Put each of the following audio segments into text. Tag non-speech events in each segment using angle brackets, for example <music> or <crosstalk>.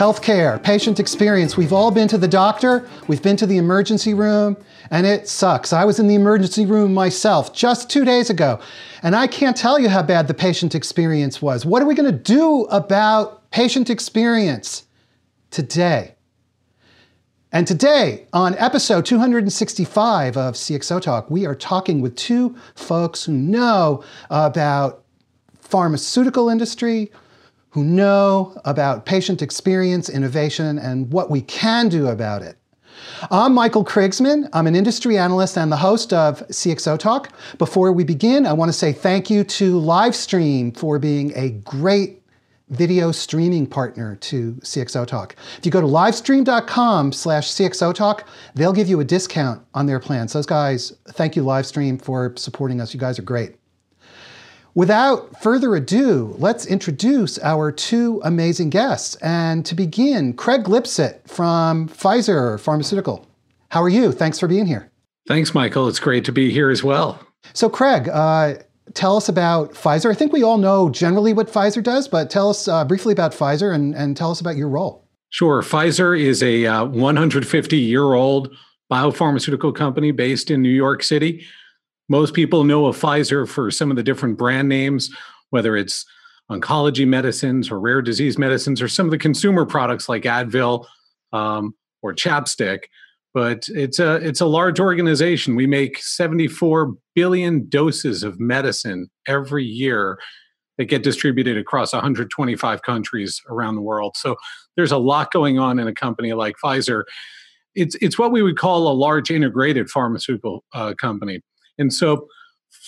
Healthcare, patient experience. We've all been to the doctor, we've been to the emergency room, and it sucks. I was in the emergency room myself just two days ago, and I can't tell you how bad the patient experience was. What are we going to do about patient experience today? And today, on episode 265 of CXO Talk, we are talking with two folks who know about pharmaceutical industry, who know about patient experience, innovation, and what we can do about it. I'm Michael Krigsman. I'm an industry analyst and the host of CXO Talk. Before we begin, I want to say thank you to Livestream for being a great video streaming partner to CXO Talk. If you go to livestream.com slash CXO Talk, they'll give you a discount on their plans. Those guys, thank you, Livestream, for supporting us. You guys are great. Without further ado, let's introduce our two amazing guests. And to begin, Craig Lipset from Pfizer Pharmaceutical. How are you? Thanks for being here. Thanks, Michael. It's great to be here as well. So, Craig, uh, tell us about Pfizer. I think we all know generally what Pfizer does, but tell us uh, briefly about Pfizer and, and tell us about your role. Sure. Pfizer is a 150 uh, year old biopharmaceutical company based in New York City. Most people know of Pfizer for some of the different brand names, whether it's oncology medicines or rare disease medicines or some of the consumer products like Advil um, or Chapstick. But it's a it's a large organization. We make 74 billion doses of medicine every year that get distributed across 125 countries around the world. So there's a lot going on in a company like Pfizer. It's it's what we would call a large integrated pharmaceutical uh, company. And so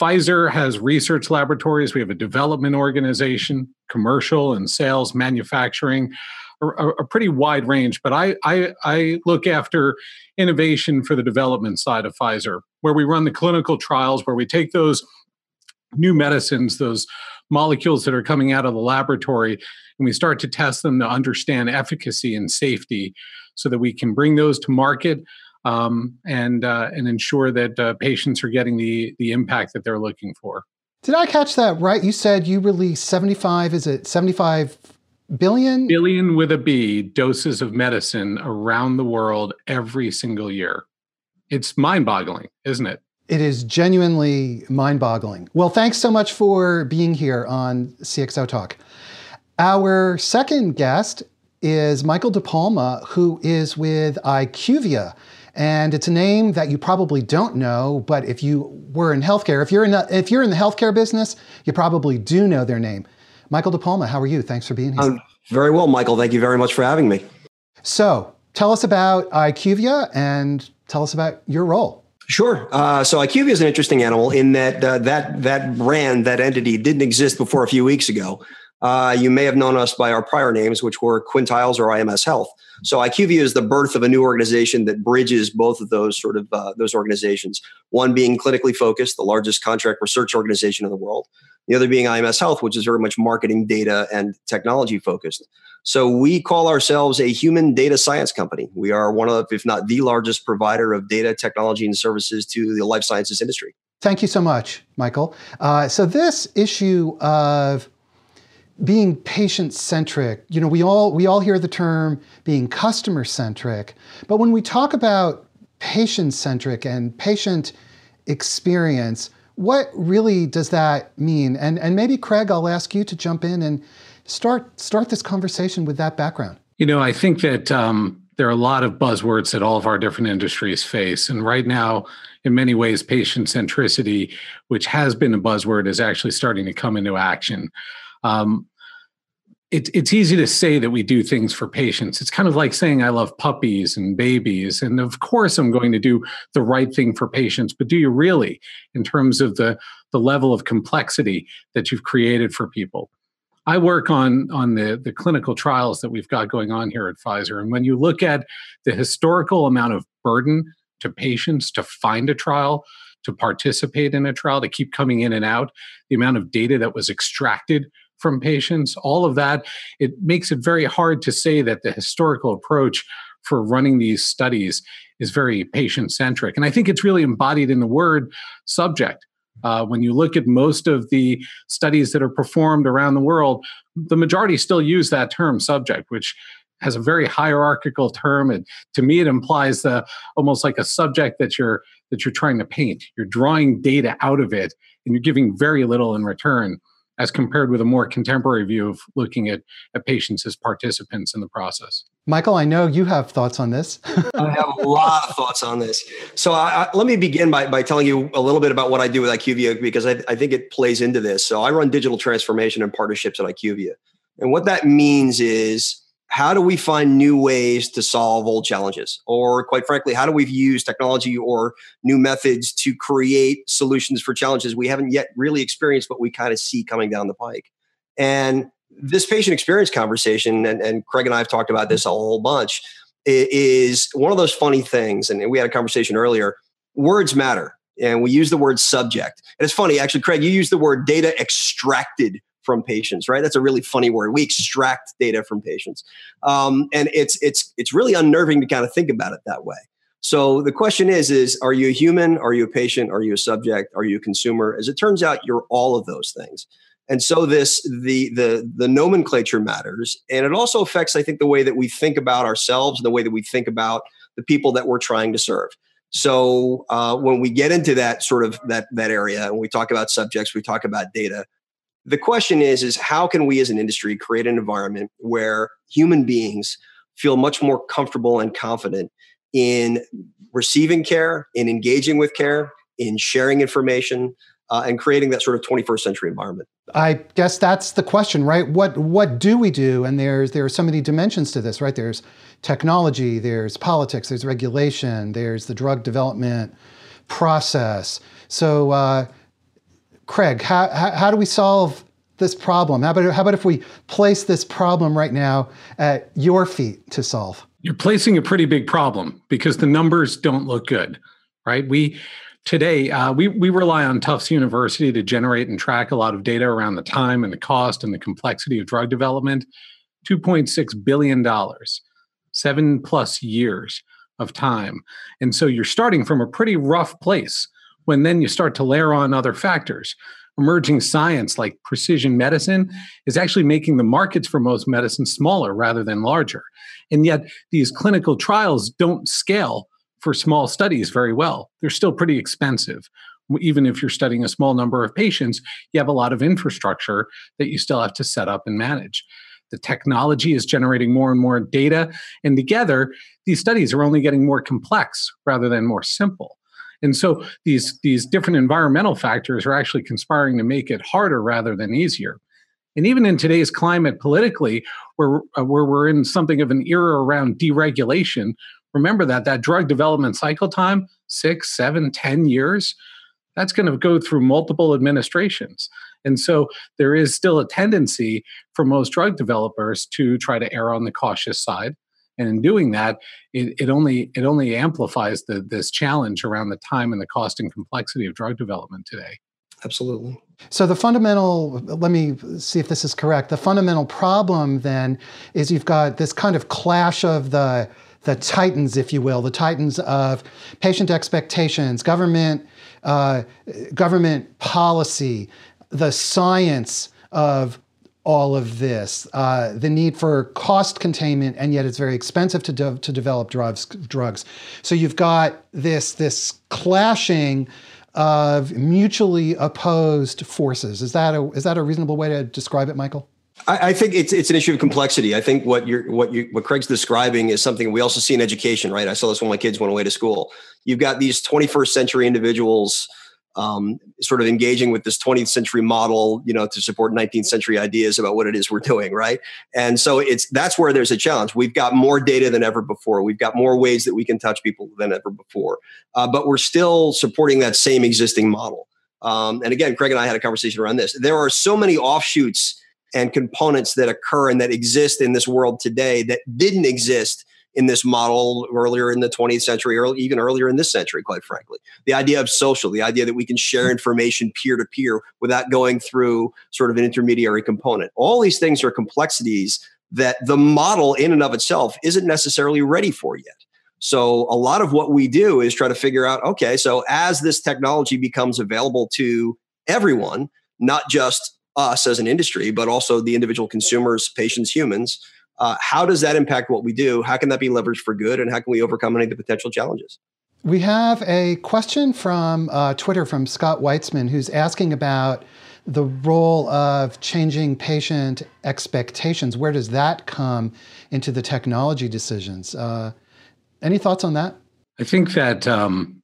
Pfizer has research laboratories, we have a development organization, commercial and sales, manufacturing, a, a pretty wide range. But I, I, I look after innovation for the development side of Pfizer, where we run the clinical trials, where we take those new medicines, those molecules that are coming out of the laboratory, and we start to test them to understand efficacy and safety so that we can bring those to market um, and uh, and ensure that uh, patients are getting the the impact that they're looking for. Did I catch that right? You said you release 75 is it 75 billion billion with a B doses of medicine around the world every single year. It's mind-boggling, isn't it? It is genuinely mind-boggling. Well, thanks so much for being here on CXO Talk. Our second guest is Michael DePalma, who is with IQVIA. And it's a name that you probably don't know, but if you were in healthcare, if you're in the, if you're in the healthcare business, you probably do know their name. Michael DePalma, how are you? Thanks for being here. I'm very well, Michael. Thank you very much for having me. So, tell us about IQVIA and tell us about your role. Sure. Uh, so IQVIA is an interesting animal in that uh, that that brand, that entity, didn't exist before a few weeks ago. Uh, you may have known us by our prior names, which were Quintiles or IMS Health. So IQVIA is the birth of a new organization that bridges both of those sort of uh, those organizations. One being clinically focused, the largest contract research organization in the world. The other being IMS Health, which is very much marketing, data, and technology focused. So we call ourselves a human data science company. We are one of, if not the largest provider of data, technology, and services to the life sciences industry. Thank you so much, Michael. Uh, so this issue of being patient centric you know we all we all hear the term being customer centric but when we talk about patient centric and patient experience what really does that mean? And and maybe craig i'll ask you to jump in and start start this conversation with that background. You know i think that um, there are a lot of buzzwords that all of our different industries face and right now in many ways patient centricity which has been a buzzword is actually starting to come into action. Um, it, it's easy to say that we do things for patients. It's kind of like saying I love puppies and babies. And of course, I'm going to do the right thing for patients, but do you really in terms of the, the level of complexity that you've created for people? I work on, on the, the clinical trials that we've got going on here at Pfizer. And when you look at the historical amount of burden to patients to find a trial, to participate in a trial, to keep coming in and out, the amount of data that was extracted from patients, all of that, it makes it very hard to say that the historical approach for running these studies is very patient centric. And I think it's really embodied in the word subject. Uh, when you look at most of the studies that are performed around the world, the majority still use that term subject, which has a very hierarchical term and to me it implies the almost like a subject that you're that you're trying to paint you're drawing data out of it and you're giving very little in return as compared with a more contemporary view of looking at, at patients as participants in the process. Michael, I know you have thoughts on this. <laughs> I have a lot of thoughts on this. So I, I, let me begin by, by telling you a little bit about what I do with IQVIA because I, I think it plays into this. So I run digital transformation and partnerships at IQVIA. And what that means is how do we find new ways to solve old challenges? Or, quite frankly, how do we use technology or new methods to create solutions for challenges we haven't yet really experienced, but we kind of see coming down the pike? And this patient experience conversation, and, and Craig and I have talked about this a whole bunch, is one of those funny things. And we had a conversation earlier words matter. And we use the word subject. And it's funny, actually, Craig, you use the word data extracted from patients, right? That's a really funny word. We extract data from patients, um, and it's it's it's really unnerving to kind of think about it that way. So the question is: is are you a human? Are you a patient? Are you a subject? Are you a consumer? As it turns out, you're all of those things. And so this the the the nomenclature matters, and it also affects, I think, the way that we think about ourselves and the way that we think about the people that we're trying to serve. So uh, when we get into that sort of that that area, and we talk about subjects, we talk about data the question is is how can we as an industry create an environment where human beings feel much more comfortable and confident in receiving care in engaging with care in sharing information uh, and creating that sort of 21st century environment? I guess that's the question right? What what do we do? And there's there are so many dimensions to this right? There's technology there's politics there's regulation there's the drug development process. So uh, Craig, how, how, do we solve this problem? How about, how about if we place this problem right now at your feet to solve? You're placing a pretty big problem because the numbers don't look good, right? We today uh, we we rely on Tufts University to generate and track a lot of data around the time and the cost and the complexity of drug development. Two point six billion dollars, seven plus years of time, and so you're starting from a pretty rough place when then you start to layer on other factors. Emerging science like precision medicine is actually making the markets for most medicine smaller rather than larger. And yet, these clinical trials don't scale for small studies very well. They're still pretty expensive. Even if you're studying a small number of patients, you have a lot of infrastructure that you still have to set up and manage. The technology is generating more and more data, and together, these studies are only getting more complex rather than more simple. And so these these different environmental factors are actually conspiring to make it harder rather than easier. And even in today's climate politically, where, uh, where we're in something of an era around deregulation, remember that that drug development cycle time, six, seven, ten years, that's going to go through multiple administrations. And so there is still a tendency for most drug developers to try to err on the cautious side and in doing that it, it only it only amplifies the, this challenge around the time and the cost and complexity of drug development today. Absolutely. So the fundamental let me see if this is correct. The fundamental problem then is you've got this kind of clash of the the titans if you will the titans of patient expectations government uh, government policy the science of all of this, uh, the need for cost containment, and yet it's very expensive to, de- to develop drugs. Drugs, so you've got this this clashing of mutually opposed forces. Is that a is that a reasonable way to describe it, Michael? I, I think it's it's an issue of complexity. I think what you're what you what Craig's describing is something we also see in education, right? I saw this when my kids went away to school. You've got these 21st century individuals um, sort of engaging with this 20th century model, you know, to support 19th century ideas about what it is we're doing, right? And so it's that's where there's a challenge. We've got more data than ever before. We've got more ways that we can touch people than ever before, uh, but we're still supporting that same existing model. Um, and again, Craig and I had a conversation around this. There are so many offshoots and components that occur and that exist in this world today that didn't exist in this model earlier in the 20th century, or even earlier in this century, quite frankly. The idea of social, the idea that we can share mm-hmm. information peer to peer without going through sort of an intermediary component. All these things are complexities that the model in and of itself isn't necessarily ready for yet. So a lot of what we do is try to figure out okay, so as this technology becomes available to everyone, not just us as an industry, but also the individual consumers, patients, humans, Uh, how does that impact what we do? How can that be leveraged for good? And how can we overcome any of the potential challenges? We have a question from uh, Twitter from Scott Weitzman who's asking about the role of changing patient expectations. Where does that come into the technology decisions? Uh, any thoughts on that? I think that um,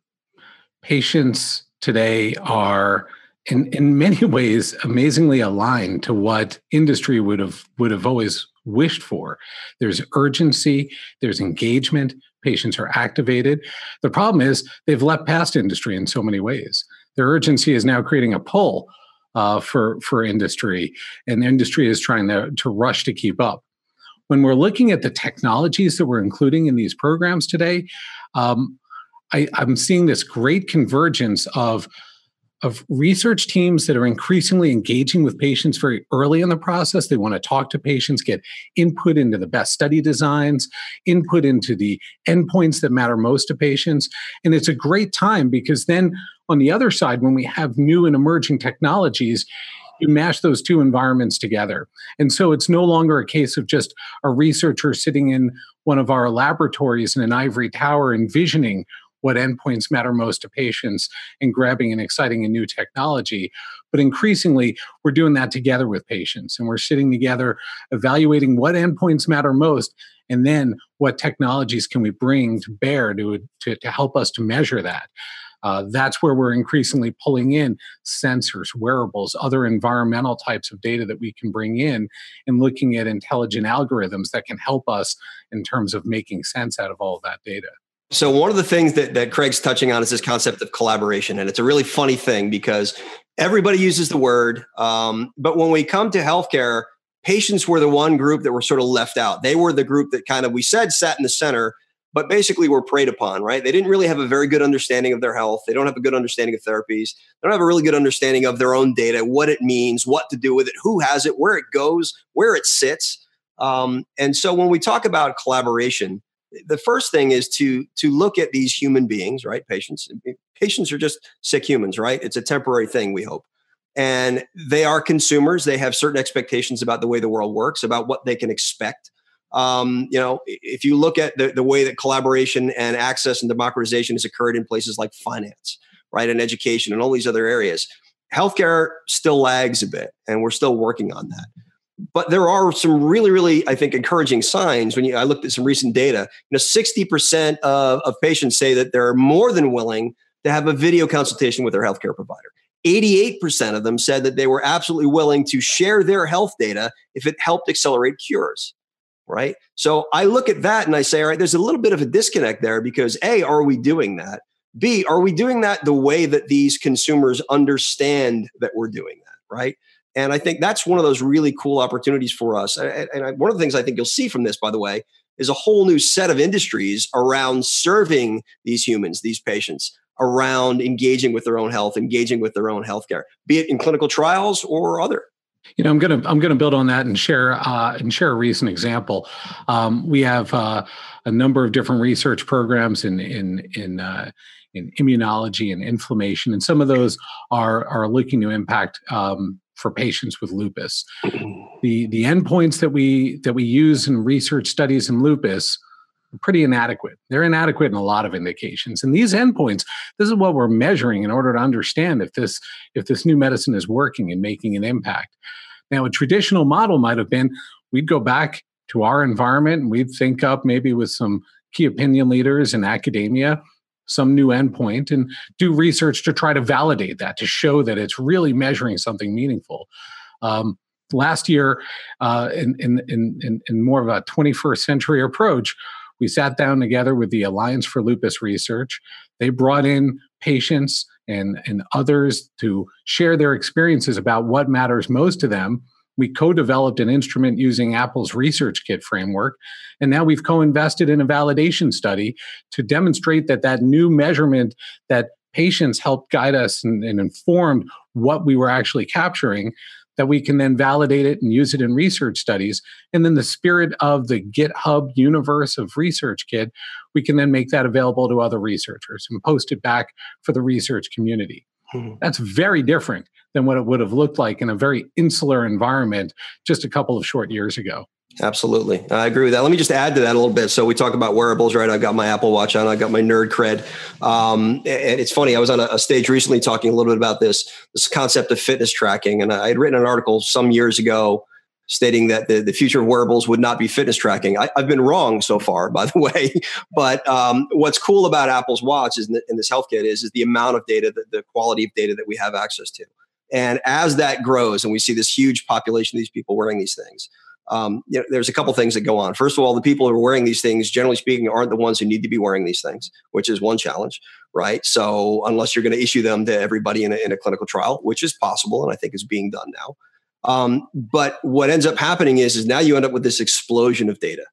patients today are in, in many <laughs> ways amazingly aligned to what industry would have would have always wished for. There's urgency, there's engagement, patients are activated. The problem is they've left past industry in so many ways. Their urgency is now creating a pull uh, for for industry, and the industry is trying to, to rush to keep up. When we're looking at the technologies that we're including in these programs today, um, I, I'm seeing this great convergence of of research teams that are increasingly engaging with patients very early in the process. They want to talk to patients, get input into the best study designs, input into the endpoints that matter most to patients. And it's a great time because then on the other side, when we have new and emerging technologies, you mash those two environments together. And so it's no longer a case of just a researcher sitting in one of our laboratories in an ivory tower envisioning what endpoints matter most to patients and grabbing and exciting and new technology. But increasingly, we're doing that together with patients and we're sitting together evaluating what endpoints matter most and then what technologies can we bring to bear to, to, to help us to measure that. Uh, that's where we're increasingly pulling in sensors, wearables, other environmental types of data that we can bring in and looking at intelligent algorithms that can help us in terms of making sense out of all of that data. So one of the things that, that Craig's touching on is this concept of collaboration. And it's a really funny thing because everybody uses the word. Um, but when we come to healthcare, patients were the one group that were sort of left out. They were the group that kind of, we said, sat in the center, but basically were preyed upon, right? They didn't really have a very good understanding of their health. They don't have a good understanding of therapies. They don't have a really good understanding of their own data, what it means, what to do with it, who has it, where it goes, where it sits. Um, and so when we talk about collaboration, the first thing is to to look at these human beings right? Patients patients are just sick humans right? It's a temporary thing we hope. And they are consumers. They have certain expectations about the way the world works about what they can expect. Um, you know if you look at the, the way that collaboration and access and democratization has occurred in places like finance right and education and all these other areas healthcare still lags a bit and we're still working on that but there are some really, really, I think, encouraging signs. When you, I looked at some recent data, you know, sixty percent of, of patients say that they're more than willing to have a video consultation with their healthcare provider. 88% of them said that they were absolutely willing to share their health data if it helped accelerate cures. Right. So I look at that and I say, all right, there's a little bit of a disconnect there because A, are we doing that? B, are we doing that the way that these consumers understand that we're doing that? Right. And I think that's one of those really cool opportunities for us. And one of the things I think you'll see from this, by the way, is a whole new set of industries around serving these humans, these patients, around engaging with their own health, engaging with their own healthcare, be it in clinical trials or other. You know, I'm gonna I'm gonna build on that and share uh, and share a recent example. Um, we have uh, a number of different research programs in in in uh, in immunology and inflammation, and some of those are are looking to impact um, for patients with lupus. Mm-hmm. The the endpoints that we that we use in research studies in lupus are pretty inadequate. They're inadequate in a lot of indications. And these endpoints, this is what we're measuring in order to understand if this if this new medicine is working and making an impact. Now, a traditional model might have been we'd go back to our environment and we'd think up maybe with some key opinion leaders in academia some new endpoint and do research to try to validate that, to show that it's really measuring something meaningful. Um, last year, uh, in, in, in, in more of a 21st century approach, we sat down together with the Alliance for Lupus Research. They brought in patients and, and others to share their experiences about what matters most to them we co-developed an instrument using Apple's ResearchKit framework, and now we've co-invested in a validation study to demonstrate that that new measurement that patients helped guide us and, and informed what we were actually capturing that we can then validate it and use it in research studies. And then the spirit of the GitHub universe of ResearchKit, we can then make that available to other researchers and post it back for the research community. Mm-hmm. That's very different than what it would have looked like in a very insular environment just a couple of short years ago. Absolutely. I agree with that. Let me just add to that a little bit. So we talk about wearables, right? I've got my Apple Watch on, I've got my nerd cred. Um, and it's funny, I was on a, stage recently talking a little bit about this, this concept of fitness tracking. And I had written an article some years ago stating that the, the future of wearables would not be fitness tracking. I, have been wrong so far, <laughs> by the way. But um, what's cool about Apple's Watch is in, in this HealthKit is, is the amount of data, the, the quality of data that we have access to. And as that grows and we see this huge population of these people wearing these things, um, you know, there's a couple things that go on. First of all, the people who are wearing these things, generally speaking, aren't the ones who need to be wearing these things, which is one challenge, right? So unless you're going to issue them to everybody in a, in a clinical trial, which is possible, and I think is being done now. Um, but what ends up happening is, is now you end up with this explosion of data,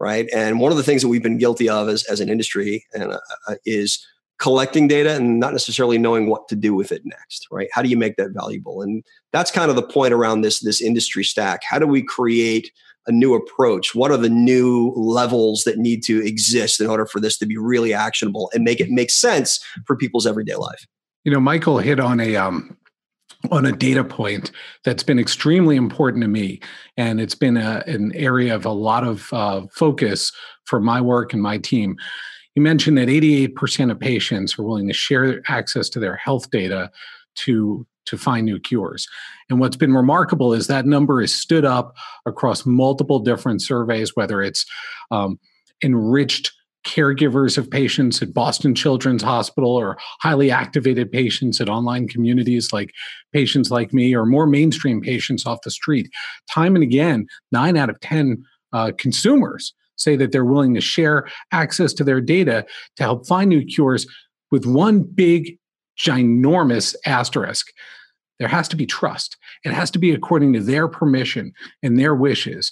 right? And one of the things that we've been guilty of as, as an industry and uh, uh is collecting data and not necessarily knowing what to do with it next right? How do you make that valuable? And that's kind of the point around this this industry stack. How do we create a new approach? What are the new levels that need to exist in order for this to be really actionable and make it make sense for people's everyday life? You know michael hit on a um on a data point that's been extremely important to me and it's been a, an area of a lot of uh, focus for my work and my team you mentioned that 88% of patients are willing to share access to their health data to, to find new cures. And what's been remarkable is that number is stood up across multiple different surveys, whether it's um, enriched caregivers of patients at Boston Children's Hospital or highly activated patients at online communities like PatientsLikeMe or more mainstream patients off the street. Time and again, nine out of 10 uh, consumers say that they're willing to share access to their data to help find new cures with one big, ginormous asterisk. There has to be trust. It has to be according to their permission and their wishes.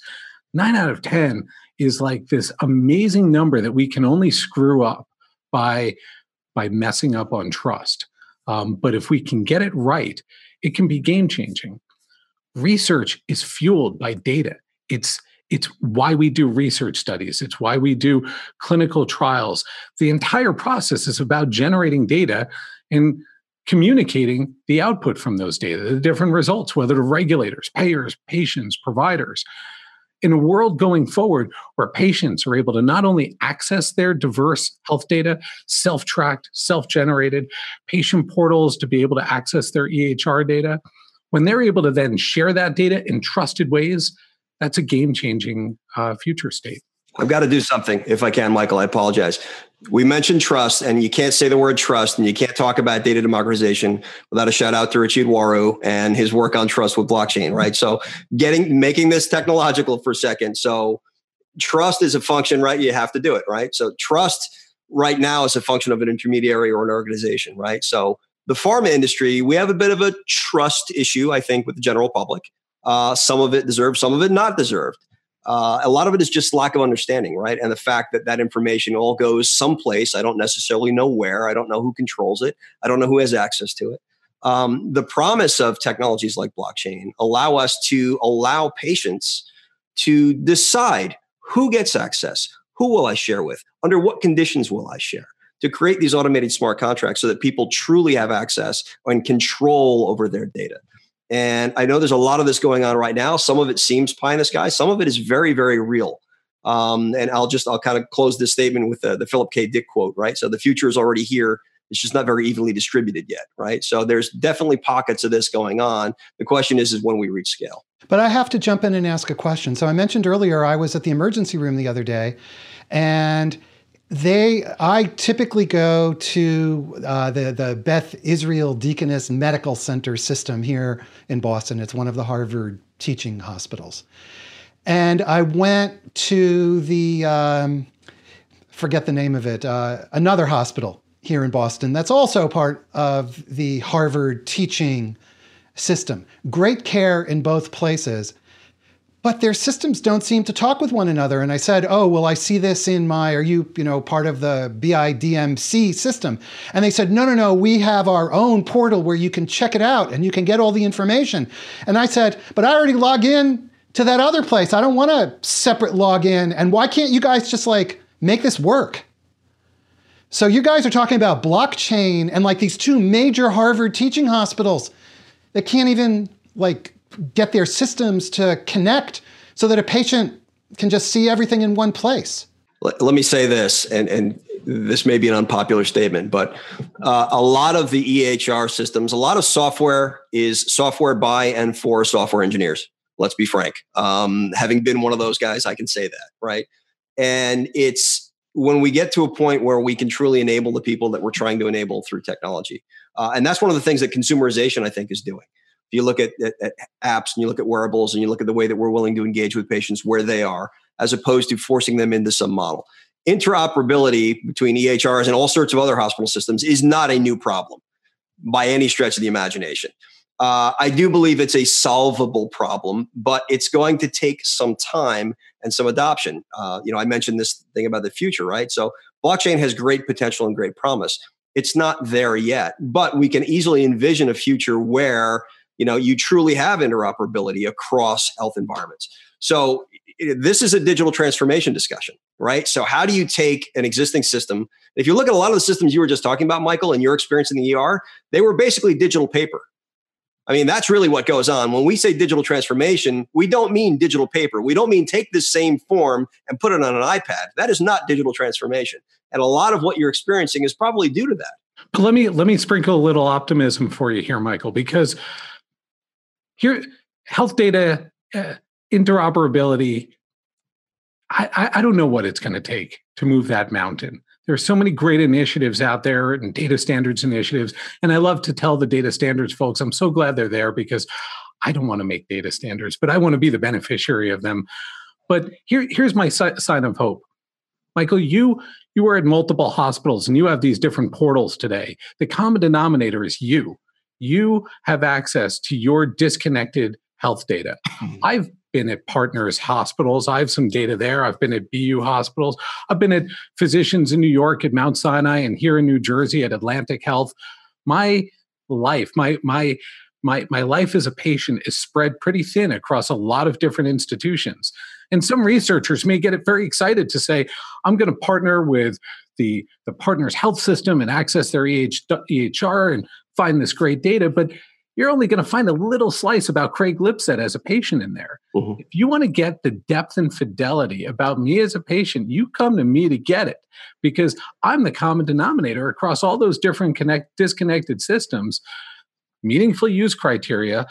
Nine out of 10 is like this amazing number that we can only screw up by, by messing up on trust. Um, but if we can get it right, it can be game changing. Research is fueled by data. It's it's why we do research studies. It's why we do clinical trials. The entire process is about generating data and communicating the output from those data, the different results, whether to regulators, payers, patients, providers. In a world going forward where patients are able to not only access their diverse health data, self tracked, self generated, patient portals to be able to access their EHR data, when they're able to then share that data in trusted ways, that's a game changing uh, future state. I've got to do something if I can, Michael. I apologize. We mentioned trust, and you can't say the word trust, and you can't talk about data democratization without a shout out to Richie Etwaru and his work on trust with blockchain, right? So, getting making this technological for a second. So, trust is a function, right? You have to do it, right? So, trust right now is a function of an intermediary or an organization, right? So, the pharma industry, we have a bit of a trust issue, I think, with the general public. Uh, some of it deserved, some of it not deserved. Uh, a lot of it is just lack of understanding, right? And the fact that that information all goes someplace. I don't necessarily know where. I don't know who controls it. I don't know who has access to it. Um, the promise of technologies like blockchain allow us to allow patients to decide who gets access, who will I share with, under what conditions will I share, to create these automated smart contracts so that people truly have access and control over their data. And I know there's a lot of this going on right now. Some of it seems pie in the sky. Some of it is very, very real. Um, and I'll just I'll kind of close this statement with the, the Philip K. Dick quote, right? So the future is already here. It's just not very evenly distributed yet, right? So there's definitely pockets of this going on. The question is, is when we reach scale. But I have to jump in and ask a question. So I mentioned earlier I was at the emergency room the other day, and they, I typically go to uh, the the Beth Israel Deaconess Medical Center system here in Boston. It's one of the Harvard teaching hospitals, and I went to the um, forget the name of it, uh, another hospital here in Boston that's also part of the Harvard teaching system. Great care in both places but their systems don't seem to talk with one another. And I said, oh, well, I see this in my, are you, you know, part of the BIDMC system? And they said, no, no, no, we have our own portal where you can check it out and you can get all the information. And I said, but I already log in to that other place. I don't want a separate login. And why can't you guys just like make this work? So you guys are talking about blockchain and like these two major Harvard teaching hospitals that can't even like get their systems to connect so that a patient can just see everything in one place. Let, me say this, and, and this may be an unpopular statement, but uh, a lot of the EHR systems, a lot of software is software by and for software engineers. Let's be frank. Um, having been one of those guys, I can say that, right? And it's when we get to a point where we can truly enable the people that we're trying to enable through technology. Uh, and that's one of the things that consumerization, I think, is doing. If you look at, at, at apps and you look at wearables and you look at the way that we're willing to engage with patients where they are, as opposed to forcing them into some model interoperability between EHRs and all sorts of other hospital systems is not a new problem by any stretch of the imagination. Uh, I do believe it's a solvable problem, but it's going to take some time and some adoption. Uh, you know, I mentioned this thing about the future, right? So blockchain has great potential and great promise. It's not there yet, but we can easily envision a future where you know you truly have interoperability across health environments. So this is a digital transformation discussion, right? So, how do you take an existing system? If you look at a lot of the systems you were just talking about, Michael, and your experience in the ER, they were basically digital paper. I mean, that's really what goes on. When we say digital transformation, we don't mean digital paper. We don't mean take this same form and put it on an iPad. That is not digital transformation. And a lot of what you're experiencing is probably due to that. But let me let me sprinkle a little optimism for you here, Michael, because here health data uh, interoperability, I, I don't know what it's going to take to move that mountain. There are so many great initiatives out there and data standards initiatives. And I love to tell the data standards folks, I'm so glad they're there because I don't want to make data standards, but I want to be the beneficiary of them. But here, here's my si- sign of hope. Michael, you you are at multiple hospitals and you have these different portals today. The common denominator is you. You have access to your disconnected health data. Mm-hmm. I've been at partners hospitals. I have some data there. I've been at BU hospitals. I've been at physicians in New York at Mount Sinai and here in New Jersey at Atlantic Health. My life, my my my my life as a patient is spread pretty thin across a lot of different institutions. And some researchers may get it very excited to say, I'm going to partner with the the partners health system and access their EH, EHR and find this great data. But you're only going to find a little slice about Craig Lipset as a patient in there. Mm-hmm. If you want to get the depth and fidelity about me as a patient, you come to me to get it because I'm the common denominator across all those different connect disconnected systems. Meaningful use criteria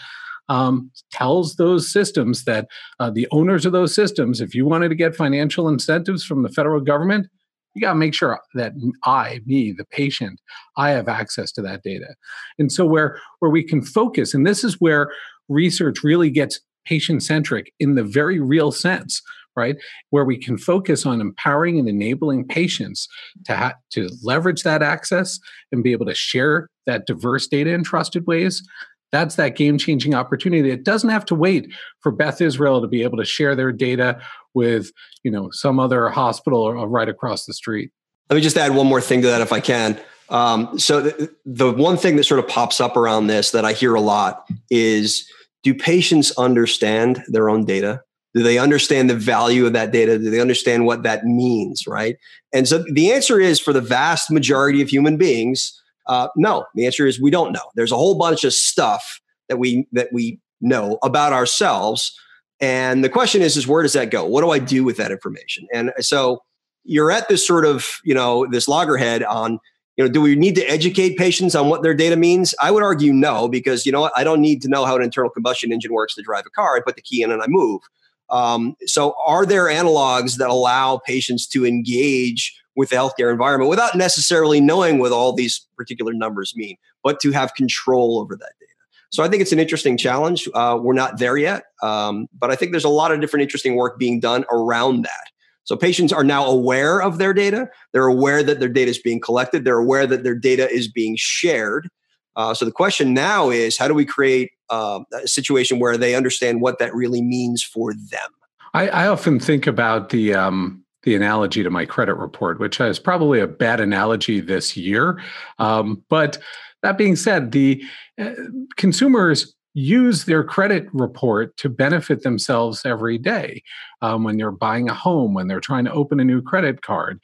um, tells those systems that uh, the owners of those systems, if you wanted to get financial incentives from the federal government, you got to make sure that i me the patient i have access to that data. And so where where we can focus and this is where research really gets patient centric in the very real sense right? Where we can focus on empowering and enabling patients to ha- to leverage that access and be able to share that diverse data in trusted ways that's that game changing opportunity. It doesn't have to wait for beth israel to be able to share their data with you know some other hospital or right across the street. Let me just add one more thing to that if i can. Um, so the, the one thing that sort of pops up around this that i hear a lot is do patients understand their own data? Do they understand the value of that data? Do they understand what that means right? And so the answer is for the vast majority of human beings uh, no, the answer is we don't know. There's a whole bunch of stuff that we that we know about ourselves, and the question is, is where does that go? What do I do with that information? And so you're at this sort of you know this loggerhead on you know do we need to educate patients on what their data means i would argue no because you know i don't need to know how an internal combustion engine works to drive a car i put the key in and i move um, so are there analogs that allow patients to engage with the healthcare environment without necessarily knowing what all these particular numbers mean, but to have control over that data. So I think it's an interesting challenge. Uh, we're not there yet, um, but I think there's a lot of different interesting work being done around that. So patients are now aware of their data. They're aware that their data is being collected. They're aware that their data is being shared. Uh, so the question now is, how do we create uh, a situation where they understand what that really means for them? I, I often think about the um, the analogy to my credit report, which is probably a bad analogy this year. Um, but that being said, the uh, consumers use their credit report to benefit themselves every day. Um, when they're buying a home, when they're trying to open a new credit card,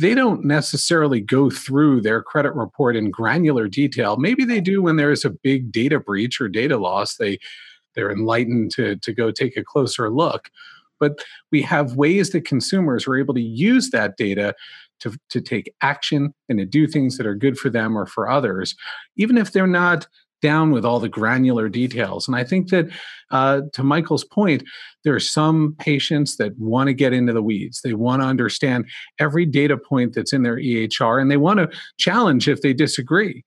they don't necessarily go through their credit report in granular detail. Maybe they do when there is a big data breach or data loss. They they're enlightened to to go take a closer look but we have ways that consumers are able to use that data to, to take action and to do things that are good for them or for others, even if they're not down with all the granular details. And I think that, uh, to Michael's point, there are some patients that want to get into the weeds. They want to understand every data point that's in their EHR and they want to challenge if they disagree.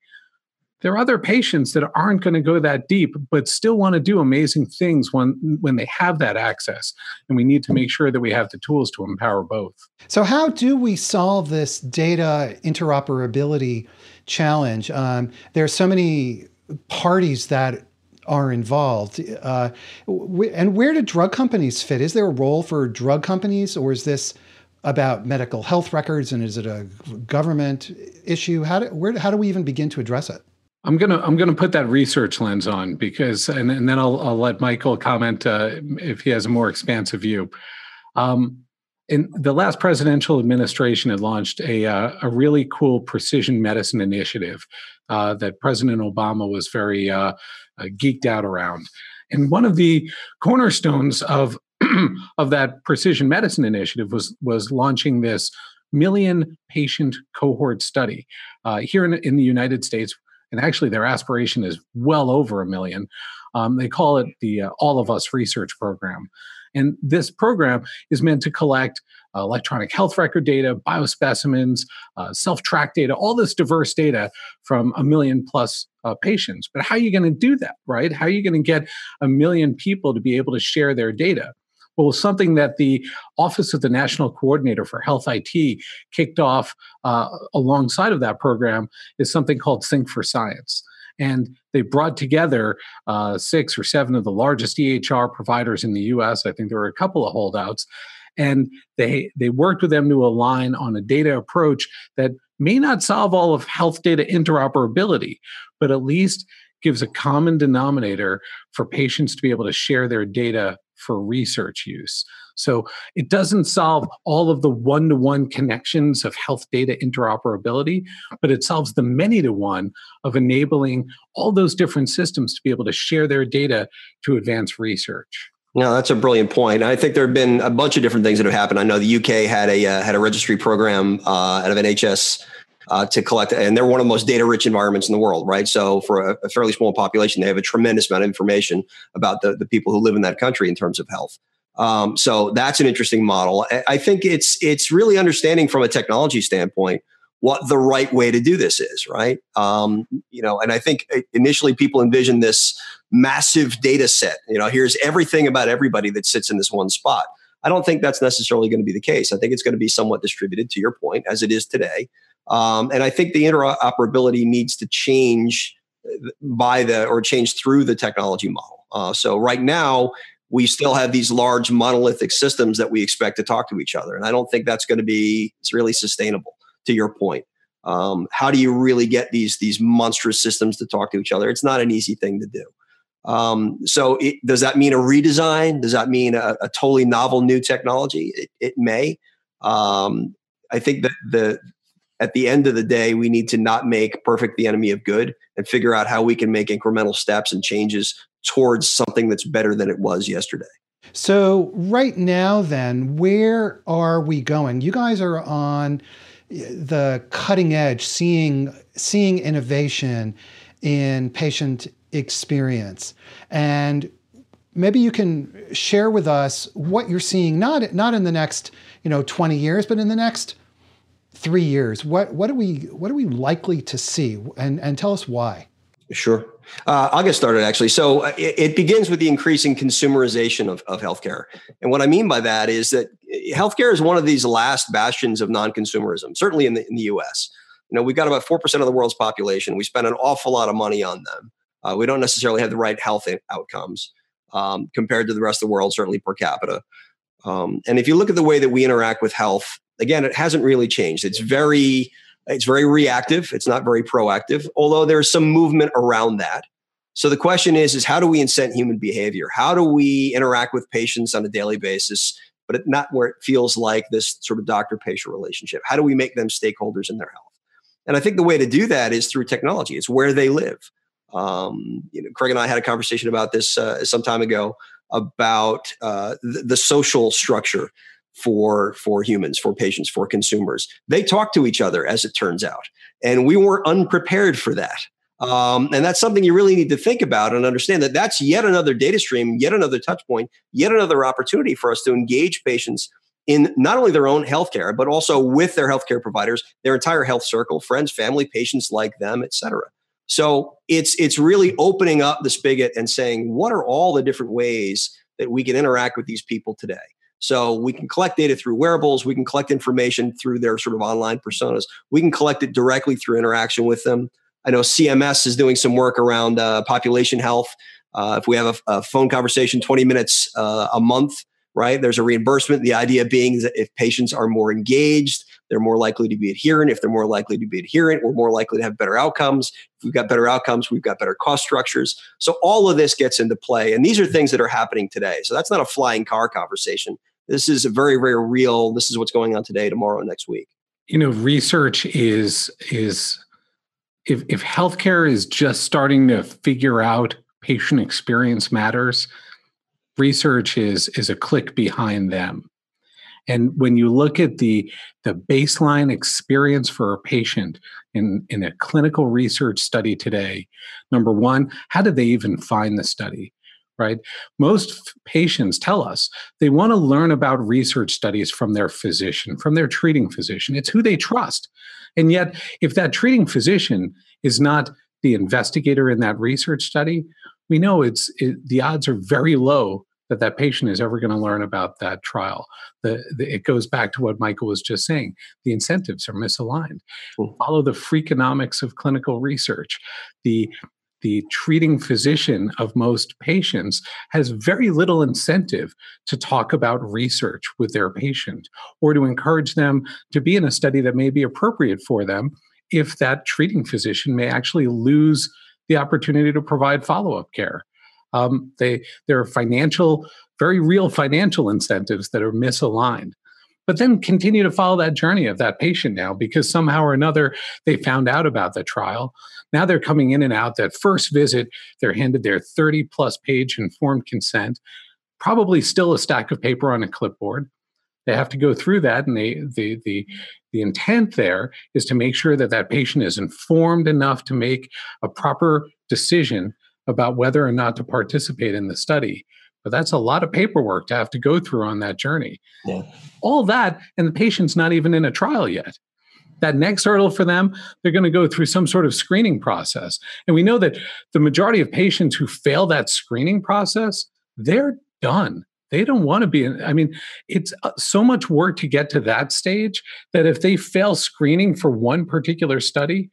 There are other patients that aren't going to go that deep, but still want to do amazing things when, when they have that access. And we need to make sure that we have the tools to empower both. So, how do we solve this data interoperability challenge? Um, there are so many parties that are involved. Uh, and where do drug companies fit? Is there a role for drug companies, or is this about medical health records? And is it a government issue? How do, where, how do we even begin to address it? I'm gonna I'm gonna put that research lens on because and, and then I'll I'll let Michael comment uh, if he has a more expansive view. Um, in the last presidential administration had launched a uh, a really cool precision medicine initiative uh, that President Obama was very uh, uh, geeked out around. And one of the cornerstones of <clears throat> of that precision medicine initiative was was launching this million patient cohort study uh, here in, in the United States. And actually, their aspiration is well over a million. Um, they call it the uh, All of Us Research Program. And this program is meant to collect uh, electronic health record data, biospecimens, uh, self track data, all this diverse data from a million plus uh, patients. But how are you going to do that, right? How are you going to get a million people to be able to share their data? Well, something that the Office of the National Coordinator for Health IT kicked off uh, alongside of that program is something called Sync for Science. And they brought together uh, six or seven of the largest EHR providers in the US. I think there were a couple of holdouts. And they, they worked with them to align on a data approach that may not solve all of health data interoperability, but at least gives a common denominator for patients to be able to share their data for research use. So it doesn't solve all of the one to one connections of health data interoperability, but it solves the many to one of enabling all those different systems to be able to share their data to advance research. No, that's a brilliant point. I think there have been a bunch of different things that have happened. I know the UK had a uh, had a registry program uh, out of NHS uh, to collect, and they're one of the most data rich environments in the world, right? So for a, a, fairly small population, they have a tremendous amount of information about the, the people who live in that country in terms of health. Um, so that's an interesting model. I think it's it's really understanding from a technology standpoint what the right way to do this is, right? Um, you know, and I think initially people envisioned this massive data set. You know, here's everything about everybody that sits in this one spot. I don't think that's necessarily going to be the case. I think it's going to be somewhat distributed, to your point, as it is today. Um, and I think the interoperability needs to change uh, by the or change through the technology model. Uh, so right now, we still have these large monolithic systems that we expect to talk to each other. And I don't think that's going to be it's really sustainable to your point. Um, how do you really get these these monstrous systems to talk to each other? It's not an easy thing to do. Um, so it, does that mean a redesign? Does that mean a, a totally novel new technology? It, it may. Um, I think that the at the end of the day, we need to not make perfect the enemy of good and figure out how we can make incremental steps and changes towards something that's better than it was yesterday. So, right now, then, where are we going? You guys are on the cutting edge, seeing, seeing innovation in patient experience. And maybe you can share with us what you're seeing, not, not in the next you know, 20 years, but in the next three years. What, what, are, we, what are we likely to see? And, and tell us why. Sure. Uh, I'll get started actually. So uh, it, it, begins with the increasing consumerization of, of healthcare. And what I mean by that is that eh, healthcare is one of these last bastions of non consumerism, certainly in the, in the US. You know, we've got about 4% of the world's population. We spend an awful lot of money on them. Uh, we don't necessarily have the right health outcomes um, compared to the rest of the world, certainly per capita. Um, and if you look at the way that we interact with health, again, it hasn't really changed. It's very it's very reactive. It's not very proactive, although there's some movement around that. So the question is, is how do we incent human behavior? How do we interact with patients on a daily basis, but not where it feels like this sort of doctor-patient relationship? How do we make them stakeholders in their health? And I think the way to do that is through technology. It's where they live. Um, you know, Craig and I had a conversation about this uh, some time ago. about uh, the, the social structure for for humans for patients for consumers they talk to each other as it turns out and we weren't unprepared for that um, and that's something you really need to think about and understand that that's yet another data stream yet another touch point yet another opportunity for us to engage patients in not only their own healthcare but also with their healthcare providers their entire health circle friends family patients like them etc so it's it's really opening up the spigot and saying what are all the different ways that we can interact with these people today so we can collect data through wearables. We can collect information through their sort of online personas. We can collect it directly through interaction with them. I know CMS is doing some work around uh, population health. Uh, if we have a, a, phone conversation 20 minutes uh, a month, right, there's a reimbursement. The idea being that if patients are more engaged, they're more likely to be adherent. If they're more likely to be adherent, we're more likely to have better outcomes. If we've got better outcomes, we've got better cost structures. So all of this gets into play. And these are things that are happening today. So that's not a flying car conversation. This is a very, very real, this is what's going on today, tomorrow, next week. You know, research is is if if healthcare is just starting to figure out patient experience matters, research is is a click behind them. And when you look at the, the baseline experience for a patient in, in a clinical research study today, number one, how did they even find the study? Right? Most patients tell us they want to learn about research studies from their physician, from their treating physician. It's who they trust. And yet, if that treating physician is not the investigator in that research study, we know it's it, the odds are very low that that patient is ever going to learn about that trial. The, the, it goes back to what Michael was just saying. The incentives are misaligned. Follow the freakonomics of clinical research. The the treating physician of most patients has very little incentive to talk about research with their patient or to encourage them to be in a study that may be appropriate for them if that treating physician may actually lose the opportunity to provide follow-up care um, they there are financial, very real financial incentives that are misaligned. But then continue to follow that journey of that patient now because somehow or another they found out about the trial. Now they're coming in and out. That first visit, they're handed their 30 plus page informed consent, probably still a stack of paper on a clipboard. They have to go through that, and they, the the the intent there is to make sure that that patient is informed enough to make a proper decision about whether or not to participate in the study. But that's a lot of paperwork to have to go through on that journey. Yeah. All that, and the patient's not even in a trial yet. That next hurdle for them, they're going to go through some sort of screening process. And we know that the majority of patients who fail that screening process, they're done. They don't want to be in, I mean, it's uh, so much work to get to that stage that if they fail screening for one particular study,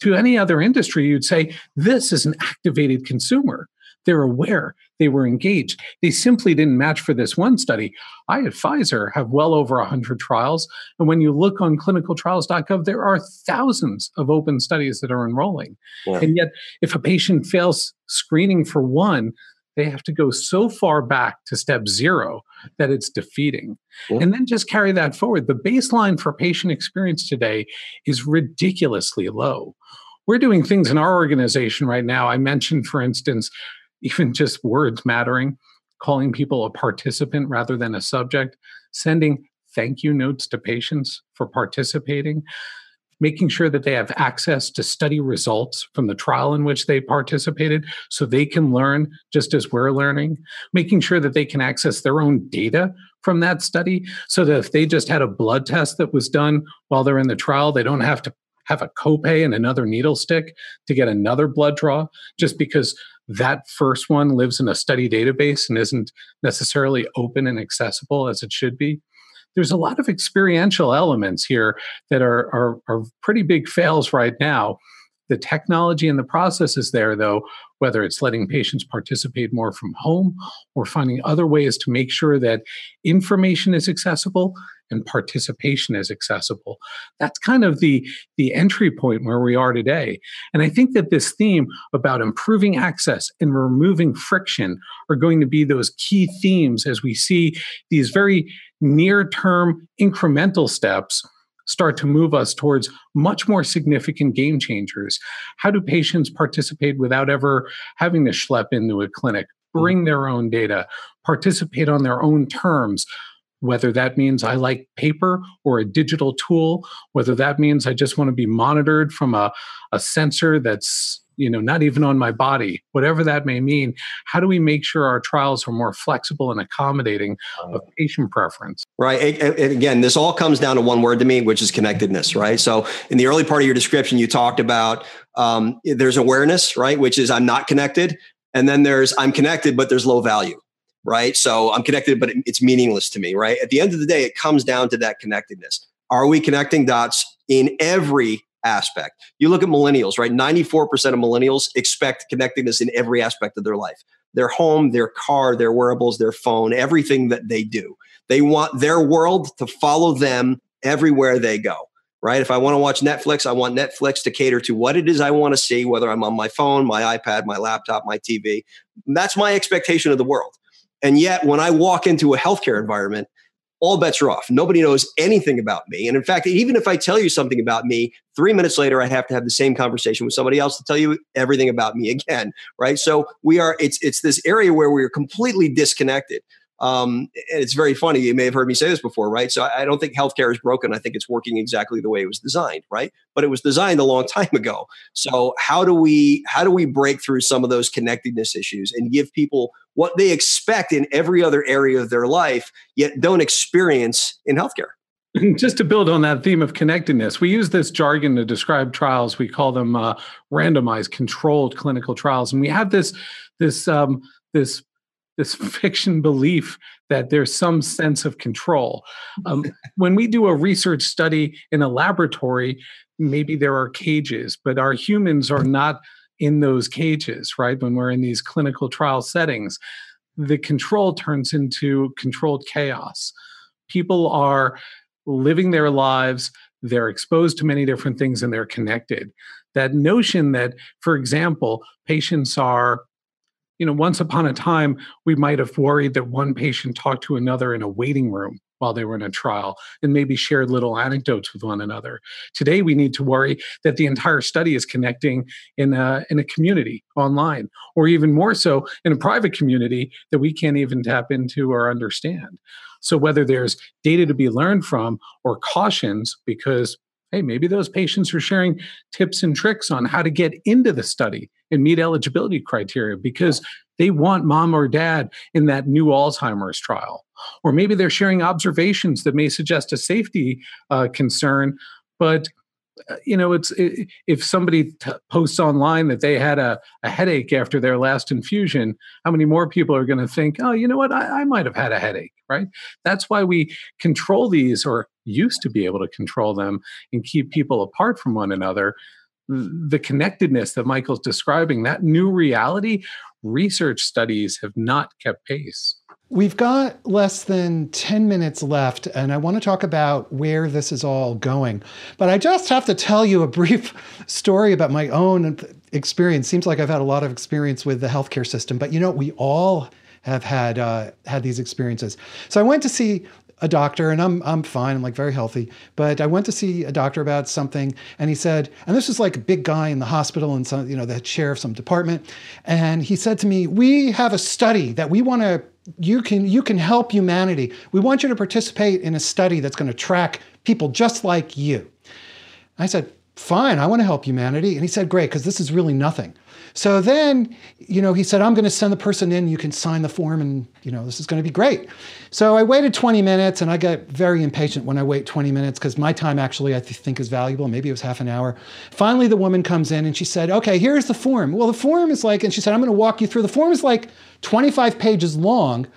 to any other industry, you'd say, this is an activated consumer. They're aware, they were engaged. They simply didn't match for this one study. I at Pfizer have well over 100 trials. And when you look on clinicaltrials.gov, there are thousands of open studies that are enrolling. Yeah. And yet, if a patient fails screening for one, they have to go so far back to step zero that it's defeating. And then just carry that forward. The baseline for patient experience today is ridiculously low. We're doing things in our organization right now. I mentioned, for instance, even just words mattering, calling people a participant rather than a subject, sending thank you notes to patients for participating making sure that they have access to study results from the trial in which they participated so they can learn just as we're learning, making sure that they can access their own data from that study so that if they just had a blood test that was done while they're in the trial, they don't have to have a copay and another needle stick to get another blood draw just because that first one lives in a study database and isn't necessarily open and accessible as it should be there's a lot of experiential elements here that are, are, are pretty big fails right now. The technology and the process is there, though, whether it's letting patients participate more from home or finding other ways to make sure that information is accessible and participation is accessible. That's kind of the, the entry point where we are today. And I think that this theme about improving access and removing friction are going to be those key themes as we see these very near term incremental steps start to move us towards much more significant game changers. How do patients participate without ever having to schlep into a clinic? Hmm. Bring their own data, participate on their own terms, whether that means I like paper or a digital tool, whether that means I just want to be monitored from a, a sensor that's you know not even on my body whatever that may mean how do we make sure our trials are more flexible and accommodating of patient preference right and again this all comes down to one word to me which is connectedness right so in the early part of your description you talked about um, there's awareness right which is i'm not connected and then there's i'm connected but there's low value right? So I'm connected, but it's meaningless to me, right? At the end of the day, it comes down to that connectedness. Are we connecting dots in every aspect? You look at millennials, right? 94% of millennials expect connectedness in every aspect of their life their home, their car, their wearables, their phone, everything that they do. They want their world to follow them everywhere they go right? If I want to watch Netflix, I want Netflix to cater to what it is I want to see, whether I'm on my phone, my iPad, my laptop, my TV. That's my expectation of the world. And yet, when I walk into a healthcare environment, all bets are off. Nobody knows anything about me. And in fact, even if I tell you something about me, three minutes later, I have to have the same conversation with somebody else to tell you everything about me again. Right. So we are, it's, it's this area where we're completely disconnected. Um, and it's very funny. You may have heard me say this before, right? So I don't think healthcare is broken. I think it's working exactly the way it was designed, right? But it was designed a long <laughs> time ago. So how do we how do we break through some of those connectedness issues and give people what they expect in every other area of their life, yet don't experience in healthcare? <laughs> Just to build on that theme of connectedness, we use this jargon to describe trials. We call them uh, randomized, controlled clinical trials, and we have this this um, this this <laughs> fiction belief that there's some sense of control. Um, <laughs> when we do a research study in a laboratory, maybe there are cages, but our humans are not in those cages, right? When we're in these clinical trial settings, the control turns into controlled chaos. People are living their lives, they're exposed to many different things, and they're connected. That notion that, for example, patients are you know, once upon a time, we might have worried that one patient talked to another in a waiting room while they were in a trial and maybe shared little anecdotes with one another. Today, we need to worry that the entire study is connecting in a, in a community online, or even more so in a private community that we can't even tap into or understand. So, whether there's data to be learned from or cautions because hey, maybe those patients are sharing tips and tricks on how to get into the study and meet eligibility criteria because they want mom or dad in that new Alzheimer's trial. Or maybe they're sharing observations that may suggest a safety uh, concern, but uh, you know, it's it, if somebody t- posts online that they had a, a, headache after their last infusion, how many more people are going to think, oh, you know what, I, I might have had a headache, right? That's why we control these, or used to be able to control them and keep people apart from one another the connectedness that Michael's describing, that new reality, research studies have not kept pace. We've got less than 10 minutes left, and I want to talk about where this is all going. But I just have to tell you a brief <laughs> story about my own experience. Seems like I've had a lot of experience with the healthcare system, but you know, we all have had uh, had these experiences. So I went to see a doctor and I'm I'm fine. I'm like very healthy. But I went to see a doctor about something and he said, and this was like a big guy in the hospital and some, you know, the chair of some department. And he said to me, We have a study that we want to you can you can help humanity. We want you to participate in a study that's going to track people just like you. I said, Fine, I want to help humanity. And he said, Great, because this is really nothing. So then, you know, he said, I'm going to send the person in, you can sign the form, and, you know, this is going to be great. So I waited 20 minutes, and I get very impatient when I wait 20 minutes because my time actually I think is valuable. Maybe it was half an hour. Finally, the woman comes in and she said, Okay, here's the form. Well, the form is like, and she said, I'm going to walk you through. The form is like 25 pages long.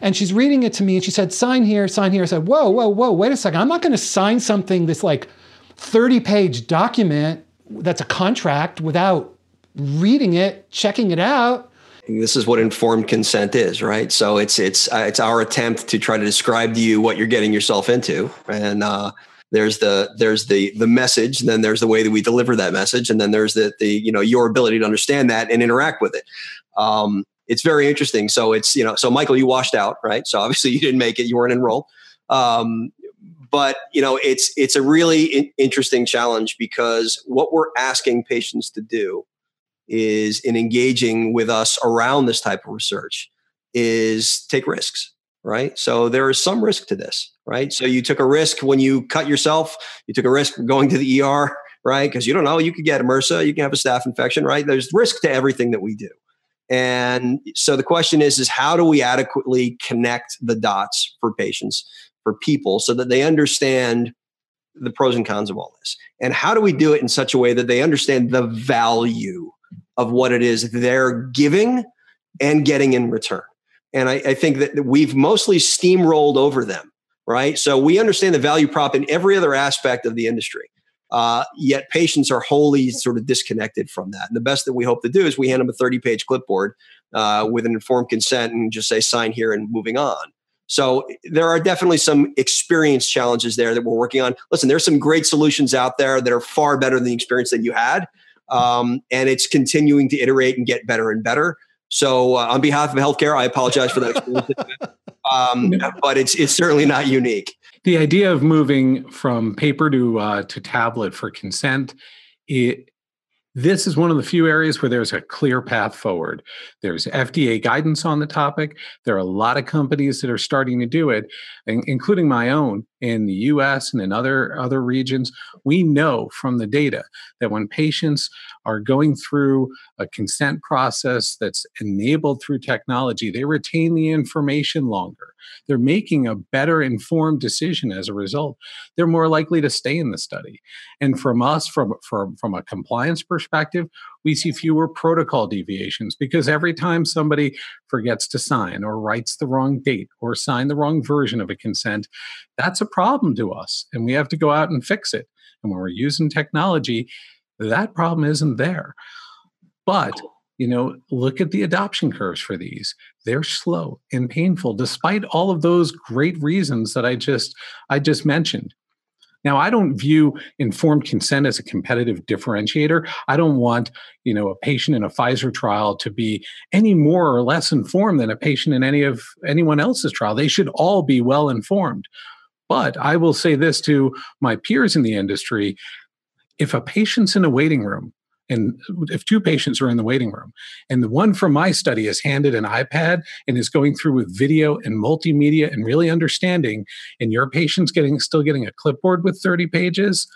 And she's reading it to me, and she said, Sign here, sign here. I said, Whoa, whoa, whoa, wait a second. I'm not going to sign something this like 30 page document that's a contract without reading it, checking it out. This is what informed consent is, right? So it's it's uh, it's our attempt to try to describe to you what you're getting yourself into, and uh, there's the there's the the message, and then there's the way that we deliver that message, and then there's the the you know your ability to understand that and interact with it. Um, it's very interesting. So it's you know so Michael, you washed out, right? So obviously you didn't make it, you weren't enrolled. Um, but you know it's it's a really in- interesting challenge because what we're asking patients to do is in engaging with us around this type of research is take risks, right? So there is some risk to this, right? So you took a risk when you cut yourself, you took a risk going to the ER, right? Because you don't know, you could get MRSA, you can have a staph infection, right? There's risk to everything that we do. And so the question is, is how do we adequately connect the dots for patients, for people, so that they understand the pros and cons of all this? And how do we do it in such a way that they understand the value of what it is they're giving and getting in return? And I, I think that we've mostly steamrolled over them, right? So we understand the value prop in every other aspect of the industry. Uh, yet patients are wholly sort of disconnected from that. And the best that we hope to do is we hand them a 30 page clipboard uh, with an informed consent and just say sign here and moving on. So there are definitely some experience challenges there that we're working on. Listen, there's some great solutions out there that are far better than the experience that you had. Um, and it's continuing to iterate and get better and better. So uh, on behalf of healthcare, I apologize for that <laughs> um, but it's it's certainly not unique the idea of moving from paper to uh, to tablet for consent it, this is one of the few areas where there's a clear path forward. There's FDA guidance on the topic. There are a lot of companies that are starting to do it, including my own in the US and in other, other regions. We know from the data that when patients are going through a consent process that's enabled through technology, they retain the information longer. They're making a better informed decision as a result. They're more likely to stay in the study. And from us, from, from, from a compliance perspective, we see fewer protocol deviations because every time somebody forgets to sign or writes the wrong date or sign the wrong version of a consent, that's a problem to us. And we have to go out and fix it. And when we're using technology, that problem isn't there. But you know look at the adoption curves for these they're slow and painful despite all of those great reasons that i just i just mentioned now i don't view informed consent as a competitive differentiator i don't want you know a patient in a pfizer trial to be any more or less informed than a patient in any of anyone else's trial they should all be well informed but i will say this to my peers in the industry if a patient's in a waiting room and if two patients are in the waiting room and the one from my study is handed an ipad and is going through with video and multimedia and really understanding and your patient's getting still getting a clipboard with 30 pages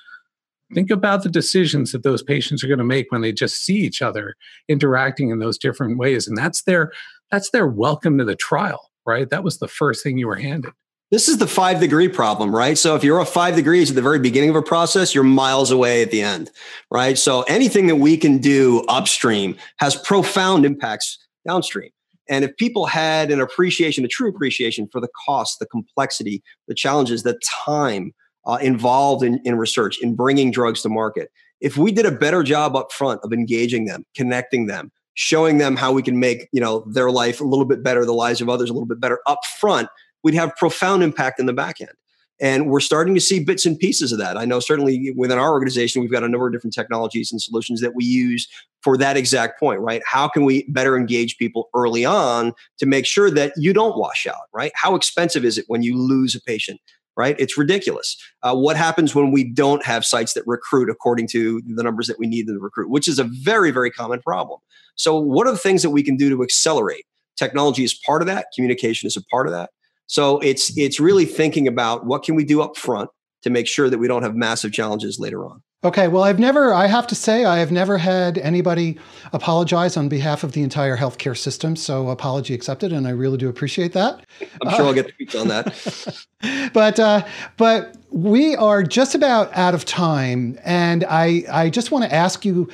think about the decisions that those patients are going to make when they just see each other interacting in those different ways. And that's their that's their welcome to the trial right? That was the first thing you were handed this is the five degree problem, right? So if you're a five degrees at the very beginning of a process, you're miles away at the end, right? So anything that we can do upstream has profound impacts downstream. And if people had an appreciation, a true appreciation for the cost, the complexity, the challenges, the time uh, involved in, in research, in bringing drugs to market, if we did a better job up front of engaging them, connecting them, showing them how we can make you know their life a little bit better, the lives of others a little bit better up front, we'd have profound impact in the back end. And we're starting to see bits and pieces of that. I know certainly within our organization, we've got a number of different technologies and solutions that we use for that exact point, right? How can we better engage people early on to make sure that you don't wash out, right? How expensive is it when you lose a patient? Right? It's ridiculous. Uh, what happens when we don't have sites that recruit according to the numbers that we need to recruit, which is a very, very common problem. So, what are the things that we can do to accelerate? Technology is part of that, communication is a part of that. So it's it's really thinking about what can we do up front to make sure that we don't have massive challenges later on. Okay, well, I've never, I have to say, I have never had anybody apologize on behalf of the entire healthcare system. So, apology accepted, and I really do appreciate that. I'm sure uh, I'll get tweets on that. <laughs> but, uh, but we are just about out of time, and I, I just want to ask you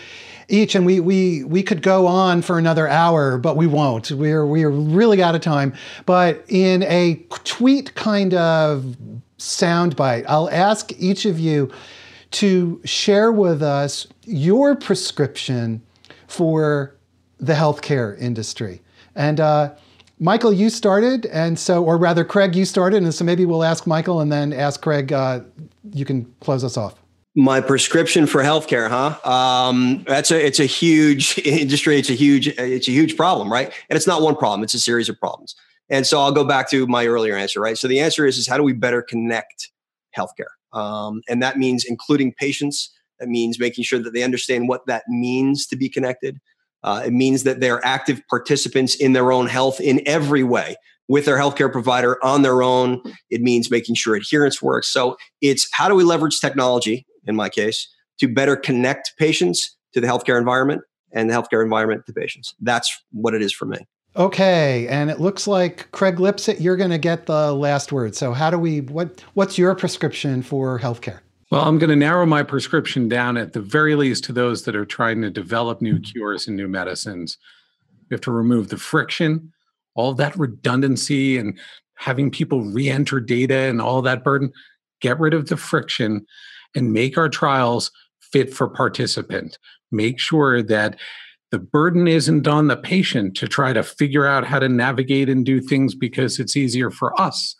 each, and we we we could go on for another hour, but we won't. We're we're really out of time. But in a tweet kind of soundbite, I'll ask each of you to share with us your prescription for the healthcare industry. And uh, Michael, you started, and so, or rather, Craig, you started, and so maybe we'll ask Michael and then ask Craig. Uh, you can close us off. My prescription for healthcare, huh? Um, that's a it's a huge <laughs> industry. It's a huge it's a huge problem, right? And it's not one problem; it's a series of problems. And so I'll go back to my earlier answer, right? So the answer is is how do we better connect healthcare? Um, and that means including patients. That means making sure that they understand what that means to be connected. Uh, it means that they're active participants in their own health in every way with their healthcare provider on their own. It means making sure adherence works. So it's how do we leverage technology, in my case, to better connect patients to the healthcare environment and the healthcare environment to patients. That's what it is for me. Okay, and it looks like Craig Lipset, you're going to get the last word. So, how do we? What What's your prescription for healthcare? Well, I'm going to narrow my prescription down at the very least to those that are trying to develop new mm-hmm. cures and new medicines. We have to remove the friction, all that redundancy, and having people re enter data and all that burden. Get rid of the friction and make our trials fit for participant. Make sure that the burden isn't on the patient to try to figure out how to navigate and do things because it's easier for us,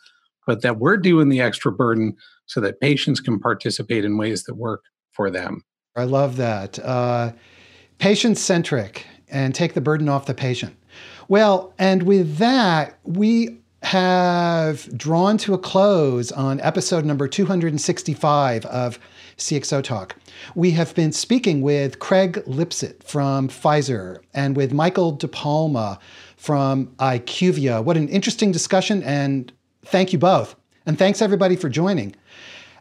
but that we're doing the extra burden so that patients can participate in ways that work for them. I love that. Uh, patient centric and take the burden off the patient. Well, and with that, we have drawn to a close on episode number 265 of CXO Talk. We have been speaking with Craig Lipset from Pfizer and with Michael DePalma from IQVIA. What an interesting discussion, and thank you both. And thanks everybody for joining.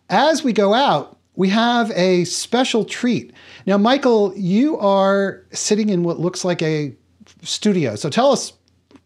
As we go out, we have a special treat. Now, Michael, you are sitting in what looks like a studio. So tell us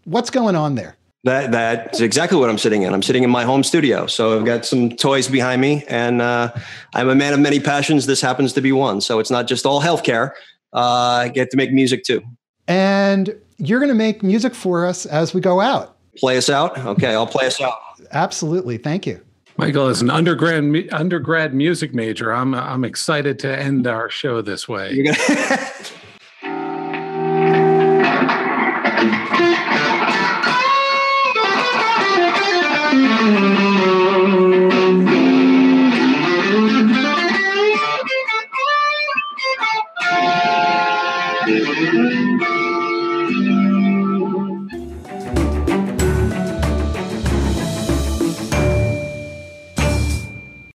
what's going on there. That that's exactly what I'm sitting in. I'm sitting in my home studio. So I've got some toys behind me, and uh, I'm a man of many passions. This happens to be one. So it's not just all healthcare. Uh, I get to make music too. And you're going to make music for us as we go out. Play us out. Okay, I'll play us out. Absolutely. Thank you. Michael, as an undergrad undergrad music major, I'm I'm excited to end our show this way. <laughs>